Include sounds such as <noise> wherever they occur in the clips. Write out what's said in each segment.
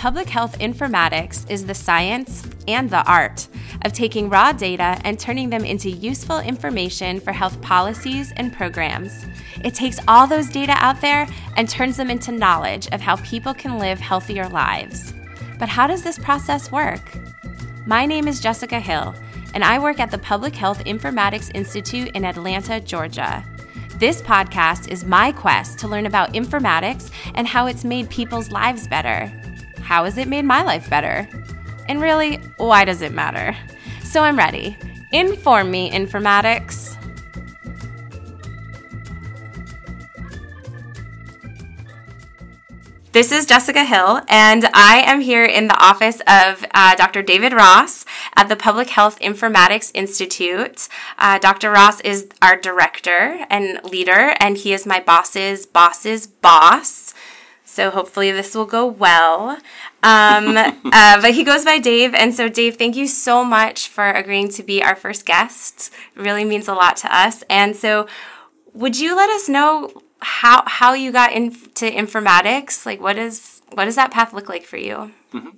Public health informatics is the science and the art of taking raw data and turning them into useful information for health policies and programs. It takes all those data out there and turns them into knowledge of how people can live healthier lives. But how does this process work? My name is Jessica Hill, and I work at the Public Health Informatics Institute in Atlanta, Georgia. This podcast is my quest to learn about informatics and how it's made people's lives better. How has it made my life better? And really, why does it matter? So I'm ready. Inform me, informatics. This is Jessica Hill, and I am here in the office of uh, Dr. David Ross at the Public Health Informatics Institute. Uh, Dr. Ross is our director and leader, and he is my boss's boss's boss. So hopefully this will go well. Um, <laughs> uh, but he goes by Dave, and so Dave, thank you so much for agreeing to be our first guest. It really means a lot to us. And so, would you let us know how how you got into informatics? Like, what is what does that path look like for you? Mm-hmm.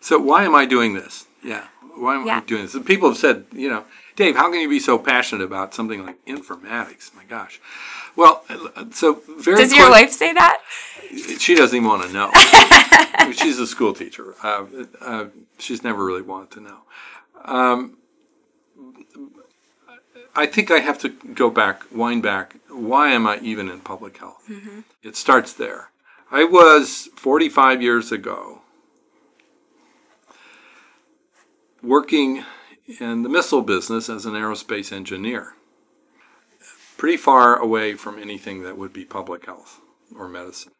So why am I doing this? Yeah, why am yeah. I doing this? People have said, you know, Dave, how can you be so passionate about something like informatics? My gosh. Well, so very. Does your wife say that? She doesn't even want to know. <laughs> she's a school teacher. Uh, uh, she's never really wanted to know. Um, I think I have to go back, wind back. Why am I even in public health? Mm-hmm. It starts there. I was 45 years ago working in the missile business as an aerospace engineer, pretty far away from anything that would be public health or medicine.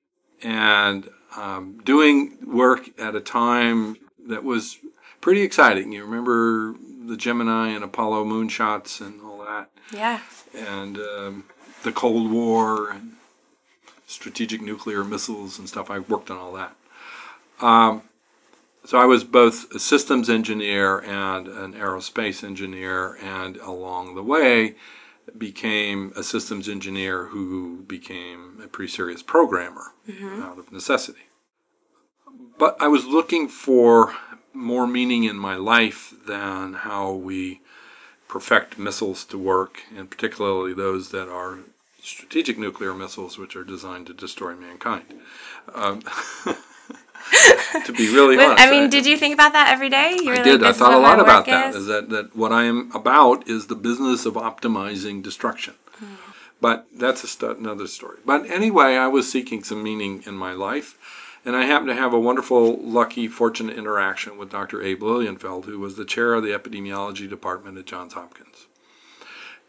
And um, doing work at a time that was pretty exciting. You remember the Gemini and Apollo moonshots and all that. Yeah. And um, the Cold War and strategic nuclear missiles and stuff. I worked on all that. Um, so I was both a systems engineer and an aerospace engineer, and along the way became a systems engineer who became a pretty serious programmer mm-hmm. out of necessity. But I was looking for more meaning in my life than how we perfect missiles to work, and particularly those that are strategic nuclear missiles, which are designed to destroy mankind. Um, <laughs> <laughs> to be really but, honest, I mean, I, did you think about that every day? You I like, did. I thought a lot about that. Is. is that that what I am about is the business of optimizing destruction. Hmm. But that's st- another story. But anyway, I was seeking some meaning in my life and I happened to have a wonderful, lucky, fortunate interaction with Dr. Abe Lilienfeld, who was the chair of the epidemiology department at Johns Hopkins.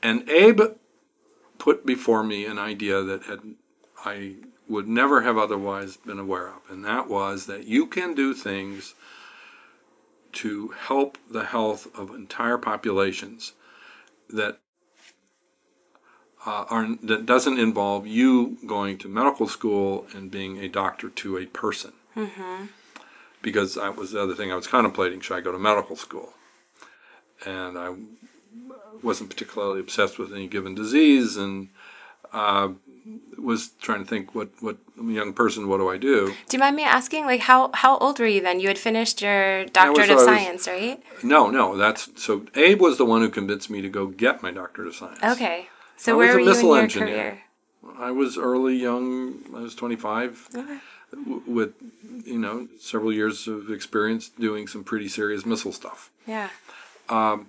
And Abe put before me an idea that had I would never have otherwise been aware of, and that was that you can do things to help the health of entire populations that uh, are, that doesn't involve you going to medical school and being a doctor to a person. Mm-hmm. Because that was the other thing I was contemplating: should I go to medical school? And I wasn't particularly obsessed with any given disease, and uh, was trying to think what what young person what do I do? Do you mind me asking, like how how old were you then? You had finished your doctorate was, of science, right? No, no. That's so. Abe was the one who convinced me to go get my doctorate of science. Okay. So I where were you in your engineer. career? I was early, young. I was 25. Okay. with, you know, several years of experience doing some pretty serious missile stuff. Yeah. Um,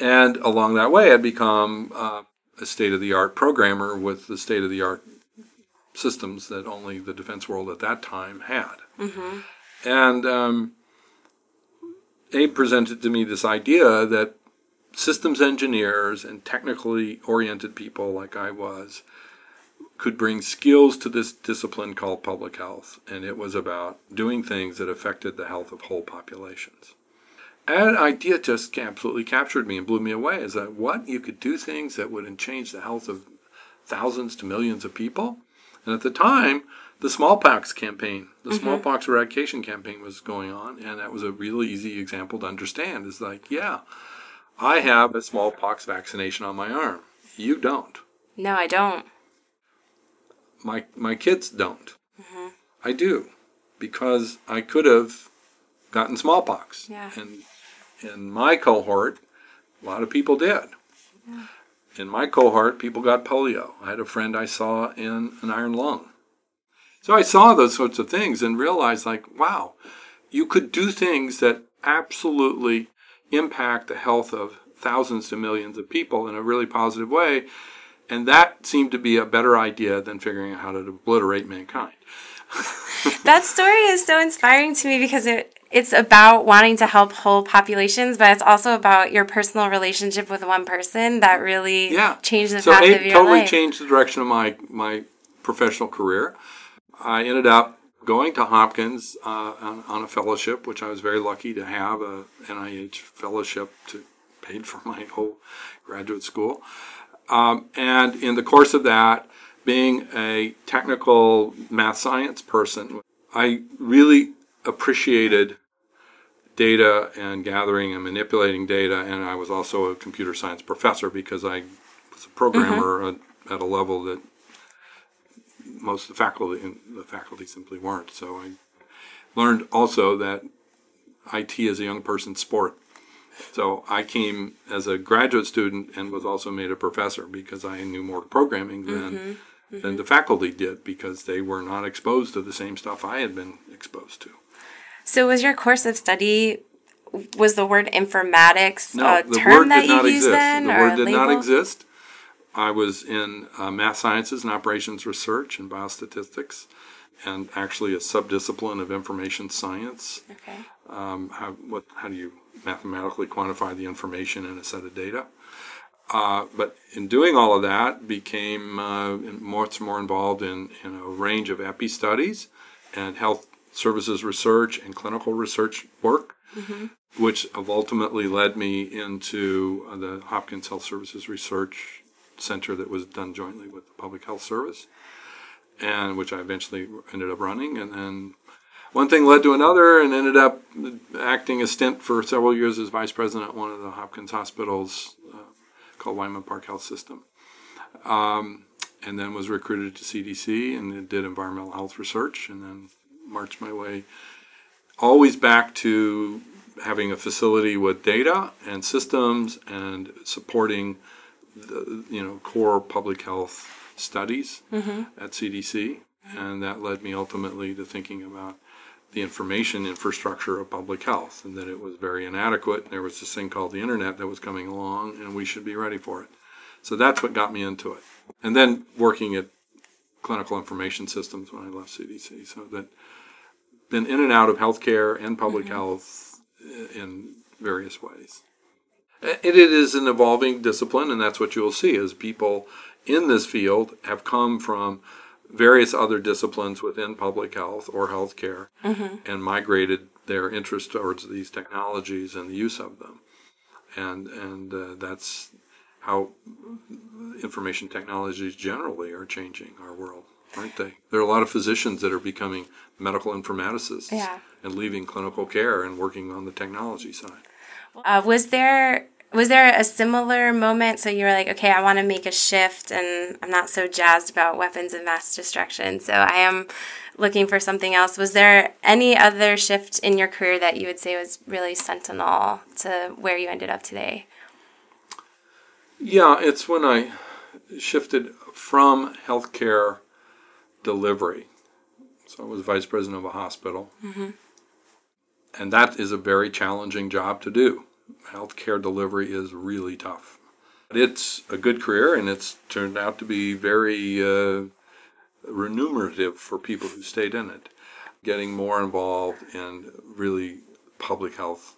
and along that way, I'd become uh, a state of the art programmer with the state of the art systems that only the defense world at that time had. Mm-hmm. And um, Abe presented to me this idea that systems engineers and technically oriented people like I was could bring skills to this discipline called public health, and it was about doing things that affected the health of whole populations. And idea just absolutely captured me and blew me away is that what? You could do things that would change the health of thousands to millions of people? And at the time, the smallpox campaign, the mm-hmm. smallpox eradication campaign was going on, and that was a really easy example to understand. Is like, yeah, I have a smallpox vaccination on my arm. You don't. No, I don't. My my kids don't. Mm-hmm. I do because I could have gotten smallpox. Yeah. And in my cohort, a lot of people did. In my cohort, people got polio. I had a friend I saw in an iron lung. So I saw those sorts of things and realized, like, wow, you could do things that absolutely impact the health of thousands to millions of people in a really positive way. And that seemed to be a better idea than figuring out how to obliterate mankind. that story is so inspiring to me because it it's about wanting to help whole populations, but it's also about your personal relationship with one person that really yeah. changed the so path of your totally life. changed the direction of my my professional career. I ended up going to Hopkins uh, on, on, a fellowship, which I was very lucky to have a NIH fellowship to paid for my whole graduate school. Um, and in the course of that, being a technical math science person, I really appreciated data and gathering and manipulating data. And I was also a computer science professor because I was a programmer mm-hmm. at, at, a level that most of the faculty the faculty simply weren't. So I learned also that IT is a young person's sport. So I came as a graduate student and was also made a professor because I knew more programming than mm-hmm. Mm-hmm. than the faculty did because they were not exposed to the same stuff I had been exposed to. So was your course of study was the word informatics no, a term that you used then? The word did not exist. I was in uh, math sciences and operations research and biostatistics, and actually a subdiscipline of information science. Okay. Um, how what how do you mathematically quantify the information in a set of data? Uh, but in doing all of that, became uh, much more involved in, in a range of epi studies and health services research and clinical research work, mm-hmm. which have ultimately led me into uh, the Hopkins Health Services Research Center that was done jointly with the Public Health Service, and which I eventually ended up running. And then one thing led to another, and ended up acting a stint for several years as vice president at one of the Hopkins hospitals uh, called Wyman Park Health System. Um, and then was recruited to CDC and did environmental health research, and then march my way always back to having a facility with data and systems and supporting the you know core public health studies mm-hmm. at CDC, and that led me ultimately to thinking about the information infrastructure of public health, and that it was very inadequate. And there was this thing called the internet that was coming along, and we should be ready for it. So that's what got me into it, and then working at clinical information systems when I left CDC. So that been in and out of healthcare and public mm-hmm. health in various ways. It is an evolving discipline, and that's what you'll see as people in this field have come from various other disciplines within public health or healthcare mm-hmm. and migrated their interest towards these technologies and the use of them. And and uh, that's how information technologies generally are changing our world aren't they? There are a lot of physicians that are becoming medical informaticists yeah. and leaving clinical care and working on the technology side. Uh, was there was there a similar moment? So you were like, okay, I want to make a shift, and I'm not so jazzed about weapons of mass destruction. So I am looking for something else. Was there any other shift in your career that you would say was really sentinel to where you ended up today? Yeah, it's when I shifted from healthcare delivery. So I was vice president of a hospital. Mm-hmm. And that is a very challenging job to do. Healthcare delivery is really tough. It's a good career and it's turned out to be very uh, remunerative for people who stayed in it. Getting more involved in really public health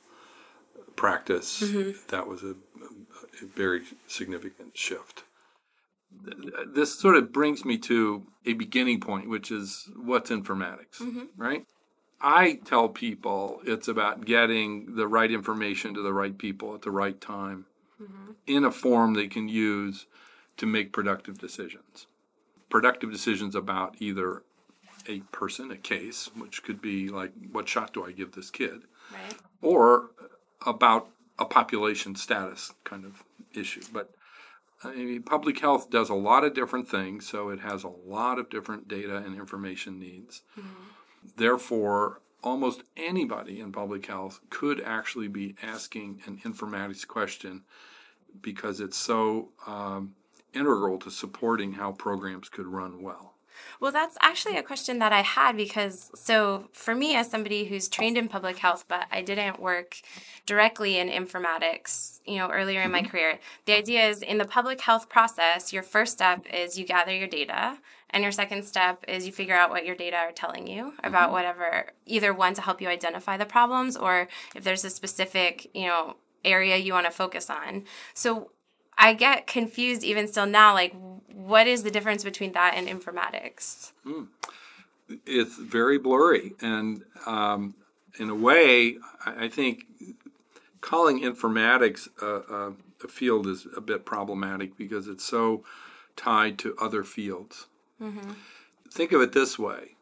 practice, mm-hmm. that was a, a very significant shift this sort of brings me to a beginning point, which is what's informatics, mm-hmm. right? I tell people it's about getting the right information to the right people at the right time mm-hmm. in a form they can use to make productive decisions. Productive decisions about either a person, a case, which could be like, what shot do I give this kid? Right. Or about a population status kind of issue. But I mean, public health does a lot of different things, so it has a lot of different data and information needs. Mm-hmm. Therefore, almost anybody in public health could actually be asking an informatics question because it's so um, integral to supporting how programs could run well. Well, that's actually a question that I had because, so for me, as somebody who's trained in public health, but I didn't work directly in informatics, you know, earlier in my mm-hmm. career, the idea is in the public health process, your first step is you gather your data. And your second step is you figure out what your data are telling you about mm-hmm. whatever, either one to help you identify the problems or if there's a specific, you know, area you want to focus on. So I get confused even still now, like, what is the difference between that and informatics? Mm. It's very blurry. And um, in a way, I think calling informatics a, a, a, field is a bit problematic because it's so tied to other fields. Mm-hmm. Think of it this way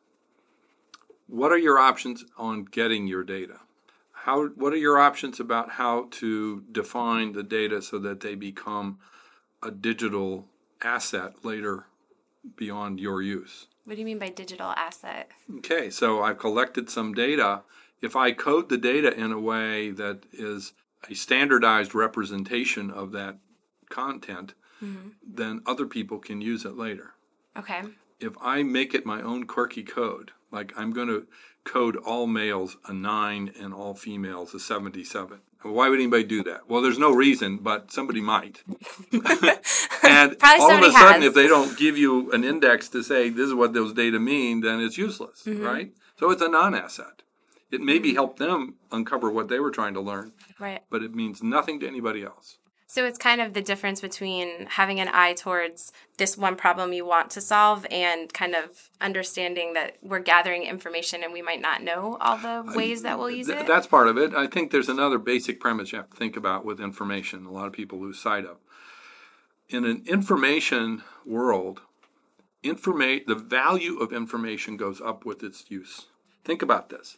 What are your options on getting your data? How what are your options about how to define the data so that they become a digital asset later beyond your use? What do you mean by digital asset? Okay, so I've collected some data. If I code the data in a way that is a standardized representation of that content, mm-hmm. then other people can use it later. Okay. If I make it my own quirky code, like I'm going to code all males a 9 and all females a 77. Why would anybody do that? Well, there's no reason, but somebody might. <laughs> and all of a sudden, has. if they don't give you an index to say this is what those data mean, then it's useless, mm-hmm. right? So it's a non asset. It maybe mm-hmm. helped them uncover what they were trying to learn, right? but it means nothing to anybody else. So it's kind of the difference between having an eye towards this one problem you want to solve and kind of understanding that we're gathering information and we might not know all the ways that we'll use it. That's part of it. I think there's another basic premise you have to think about with information. A lot of people lose sight of. In an information world, informa- the value of information goes up with its use. Think about this.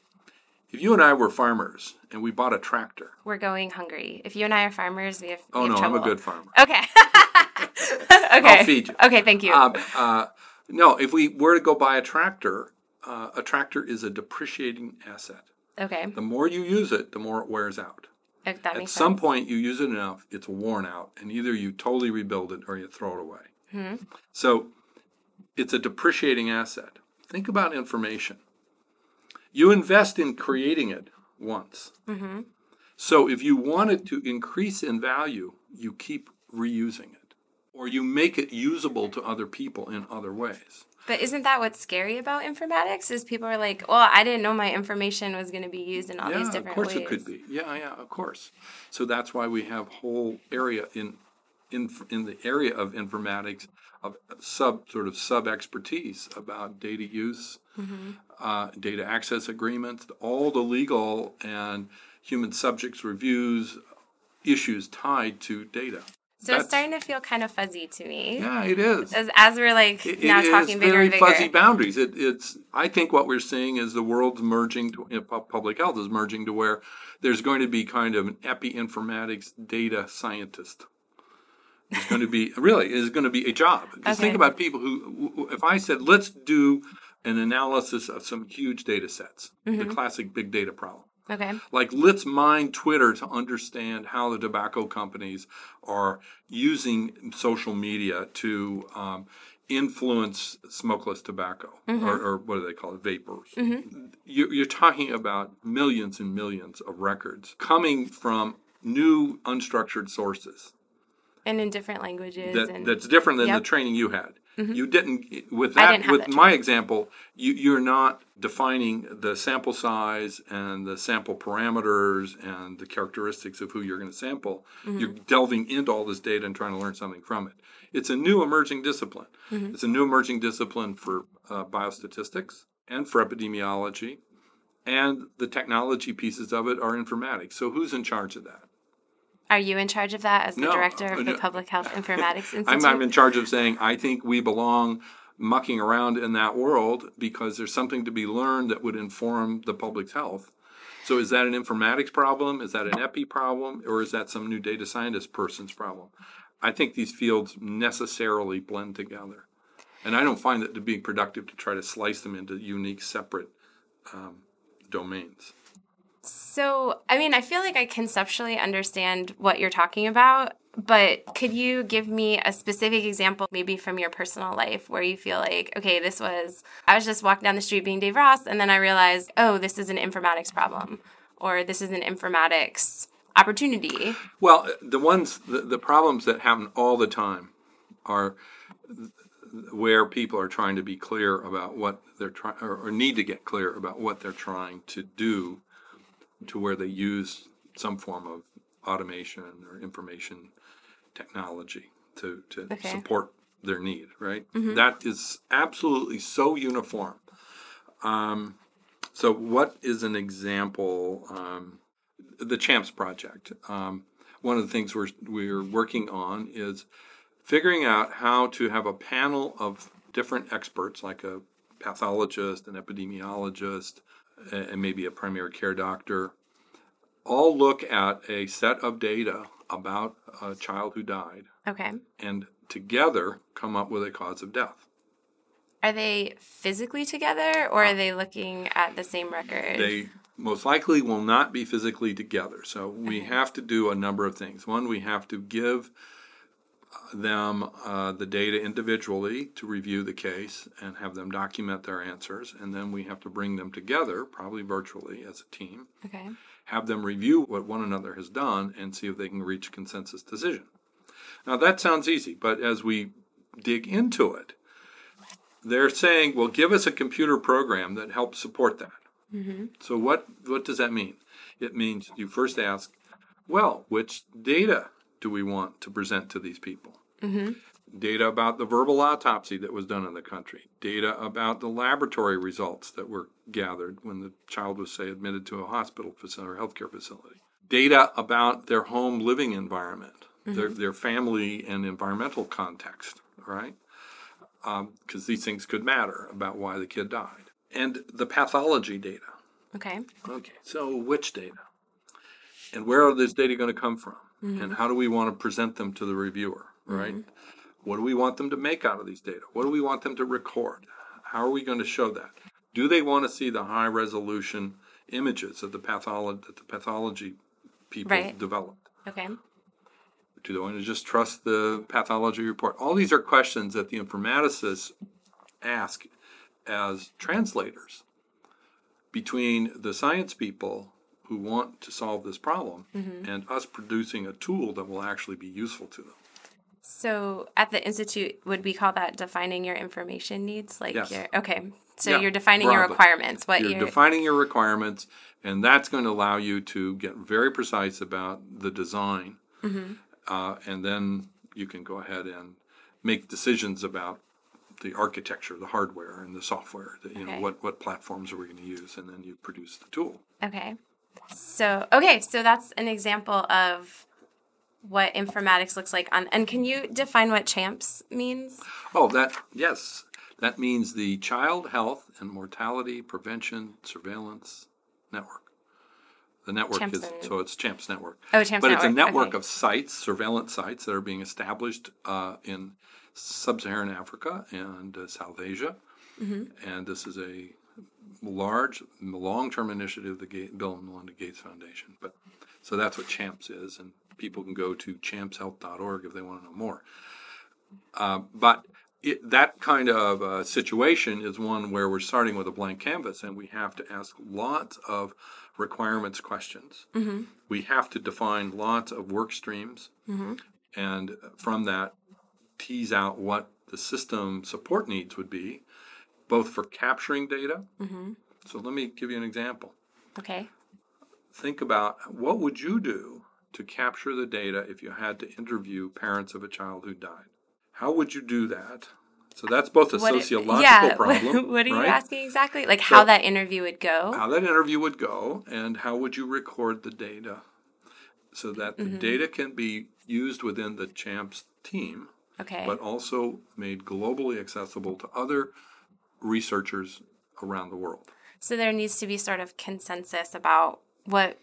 If you and I were farmers and we bought a tractor, we're going hungry. If you and I are farmers, we have. We oh have no, trouble. I'm a good farmer. Okay. <laughs> okay. I'll feed you. Okay, thank you. Uh, uh, no, if we were to go buy a tractor, uh, a tractor is a depreciating asset. Okay. The more you use it, the more it wears out. At some sense. point, you use it enough, it's worn out, and either you totally rebuild it or you throw it away. hmm So, it's a depreciating asset. Think about information. You invest in creating it once. Mm-hmm. So if you want it to increase in value, you keep reusing it, or you make it usable to other people in other ways. But isn't that what's scary about informatics? Is people are like, "Well, I didn't know my information was going to be used in all yeah, these different ways." of course ways. it could be. Yeah, yeah, of course. So that's why we have whole area in in in the area of informatics of sub sort of sub expertise about data use, mm-hmm. uh, data access agreements, all the legal and human subjects reviews issues tied to data. So That's, it's starting to feel kind of fuzzy to me. Yeah, it is. As, as we're like it, now it talking bigger and bigger. fuzzy boundaries. It, it's. I think what we're seeing is the world's merging to you know, public health is merging to where there's going to be kind of an epi informatics data scientist It's going to be really is going to be a job. Just okay. think about people who, if I said, let's do an analysis of some huge data sets, mm-hmm. the classic big data problem. Okay. Like, let's mine Twitter to understand how the tobacco companies are using social media to um, influence smokeless tobacco, mm-hmm. or, or, what do they call it, vapors. Mm-hmm. You, are talking about millions and millions of records coming from new unstructured sources and in different languages. That, and, that's different than yep. the training you had. Mm-hmm. You didn't with that with that my example. You, you're not defining the sample size and the sample parameters and the characteristics of who you're going to sample. Mm-hmm. You're delving into all this data and trying to learn something from it. It's a new emerging discipline. Mm-hmm. It's a new emerging discipline for uh, biostatistics and for epidemiology, and the technology pieces of it are informatics. So who's in charge of that? Are you in charge of that as the no, director of the Public Health <laughs> Informatics Institute? I'm, I'm in charge of saying I think we belong mucking around in that world because there's something to be learned that would inform the public's health. So is that an informatics problem? Is that an epi problem? Or is that some new data scientist person's problem? I think these fields necessarily blend together. And I don't find it to be productive to try to slice them into unique, separate um, domains. So, I mean, I feel like I conceptually understand what you're talking about, but could you give me a specific example, maybe from your personal life, where you feel like, okay, this was, I was just walking down the street being Dave Ross, and then I realized, oh, this is an informatics problem, or this is an informatics opportunity? Well, the ones, the, the problems that happen all the time are where people are trying to be clear about what they're trying, or, or need to get clear about what they're trying to do to where they use some form of automation or information technology to, to Okay. support their need, right? That is absolutely so uniform. Um, so, what is an example? Um, the Champs Project. Um, one of the things we're, we're working on is figuring out how to have a panel of different experts, like a pathologist, an epidemiologist, and maybe a primary care doctor, all look at a set of data about a child who died Okay. and together come up with a cause of death. Are they physically together, or are they looking at the same record? They most likely will not be physically together. So we have to do a number of things. One, we have to give them uh, the data individually to review the case and have them document their answers. And then we have to bring them together, probably virtually as a team, okay. have them review what one another has done and see if they can reach a consensus decision. Now that sounds easy, but as we dig into it, they're saying, well, give us a computer program that helps support that. So what what does that mean? It means you first ask, well, which data do we want to present to these people? Mm-hmm. Data about the verbal autopsy that was done in the country. Data about the laboratory results that were gathered when the child was, say, admitted to a hospital facility or healthcare facility. Data about their home living environment, their, mm-hmm. their family and environmental context, right? Um, because these things could matter about why the kid died. And the pathology data. Okay. Okay, so which data? And where are this data going to come from? And mm-hmm. how do we want to present them to the reviewer, right? Mm-hmm. What do we want them to make out of these data? What do we want them to record? How are we going to show that? Do they want to see the high resolution images of the pathology that the pathology people Right. developed? Okay. Do they want to just trust the pathology report? All these are questions that the informaticists ask as translators between the science people who want to solve this problem and us producing a tool that will actually be useful to them. So at the institute, would we call that defining your information needs? Like Yes. your okay. So Yeah, you're defining your requirements. What You're you're defining your requirements, and that's going to allow you to get very precise about the design, uh, and then you can go ahead and make decisions about the architecture, the hardware, and the software. That, you know what what platforms are we going to use, and then you produce the tool. Okay. So, okay, so that's an example of what informatics looks like on and can you define what champs means? Oh, that yes, that means the Child Health and Mortality Prevention Surveillance Network. The network Champs is so it's Champs Network. Oh, Champs but it's a Network, network okay. of sites, surveillance sites that are being established uh, in sub-Saharan Africa and uh, South Asia, Mm-hmm. and this is a large, long-term initiative the Ga- Bill and Melinda Gates Foundation. But so that's what Champs is, and people can go to champshealth.org if they want to know more. Uh, but it, that kind of uh, situation is one where we're starting with a blank canvas and we have to ask lots of requirements questions. We have to define lots of work streams and from that tease out what the system support needs would be, both for capturing data. So let me give you an example Okay. think about what would you do to capture the data if you had to interview parents of a child who died how would you do that so that's both a What it- sociological yeah, <laughs> problem what are you right? asking exactly? Like how that interview would go? how that interview would go and how would you record the data so that Mm-hmm. the data can be used within the champs team okay. but also made globally accessible to other researchers around the world So there needs to be sort of consensus about what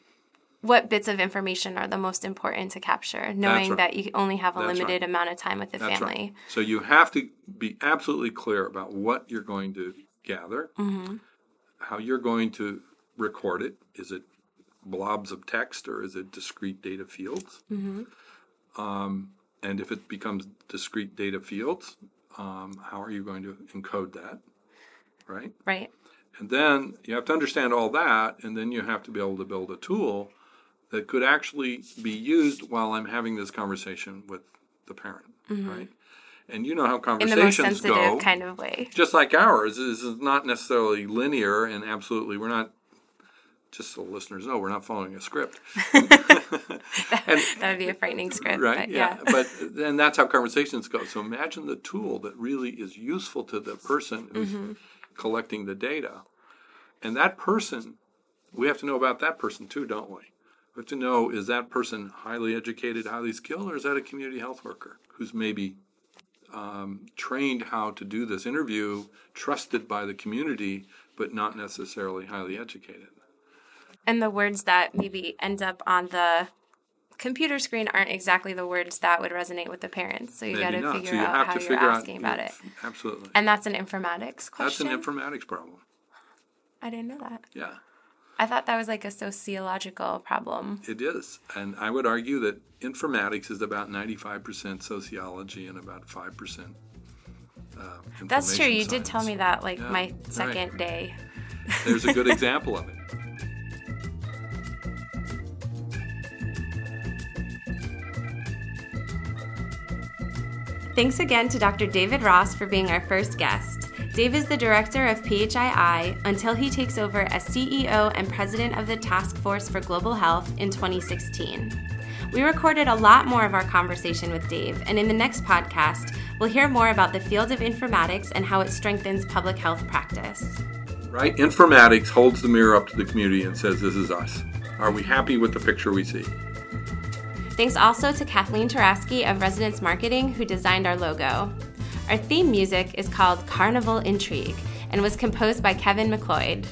what bits of information are the most important to capture, knowing right. that you only have a That's limited right. amount of time with the That's family. right. So you have to be absolutely clear about what you're going to gather, Mm-hmm. how you're going to record it. Is it blobs of text or is it discrete data fields? Um, and if it becomes discrete data fields, um, how are you going to encode that? Right? Right. And then you have to understand all that, and then you have to be able to build a tool that could actually be used while I'm having this conversation with the parent, right? And you know how Mm-hmm. In the most conversations sensitive go, kind of way. just like ours. Is not necessarily linear, and absolutely, we're not. Just so listeners know, we're not following a script, <laughs> <laughs> and That would be a frightening script. right? But yeah. yeah. but then that's how conversations go. So imagine the tool that really is useful to the person who's Mm-hmm. Collecting the data, and that person, we have to know about that person too, don't we? We have to know is that person highly educated, highly skilled, or is that a community health worker who's maybe um, trained how to do this interview, trusted by the community, but not necessarily highly educated? and the words that maybe end up on the computer screen aren't exactly the words that would resonate with the parents. So you got to figure so out how you're asking out about it. Absolutely. And that's an informatics question. That's an informatics problem. I didn't know that. Yeah. I thought that was like a sociological problem. It is. And I would argue that informatics is about 95% sociology and about 5% uh, That's true. You did tell me that like Yeah, my right. second day. There's a good <laughs> example of it. Thanks again to Dr. David Ross for being our first guest. Dave is the director of PHII until he takes over as CEO and president of the Task Force for Global Health in 2016. We recorded a lot more of our conversation with Dave, and in the next podcast, we'll hear more about the field of informatics and how it strengthens public health practice. Right? Informatics holds the mirror up to the community and says, This is us. Are we happy with the picture we see? Thanks also to Kathleen Taraski of Residence Marketing, who designed our logo. Our theme music is called Carnivale Intrigue and was composed by Kevin MacLeod.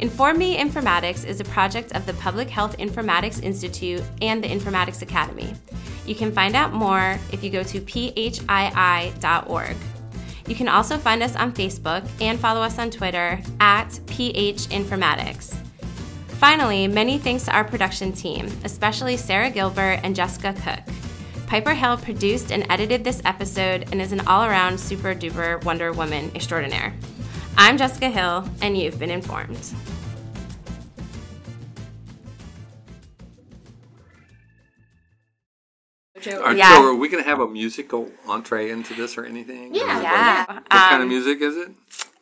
Inform Me Informatics is a project of the Public Health Informatics Institute and the Informatics Academy. You can find out more if you go to phii.org. You can also find us on Facebook and follow us on Twitter at PH Informatics. Finally, many thanks to our production team, especially Sarah Gilbert and Jessica Cook. Piper Hill produced and edited this episode and is an all around super duper Wonder Woman extraordinaire. I'm Jessica Hill, and you've been informed. Are, Yeah. So are we going to have a musical entree into this or anything? Yeah. Or Yeah. What kind of Um, music is it?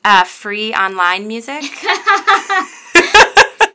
uh, free online music. <laughs>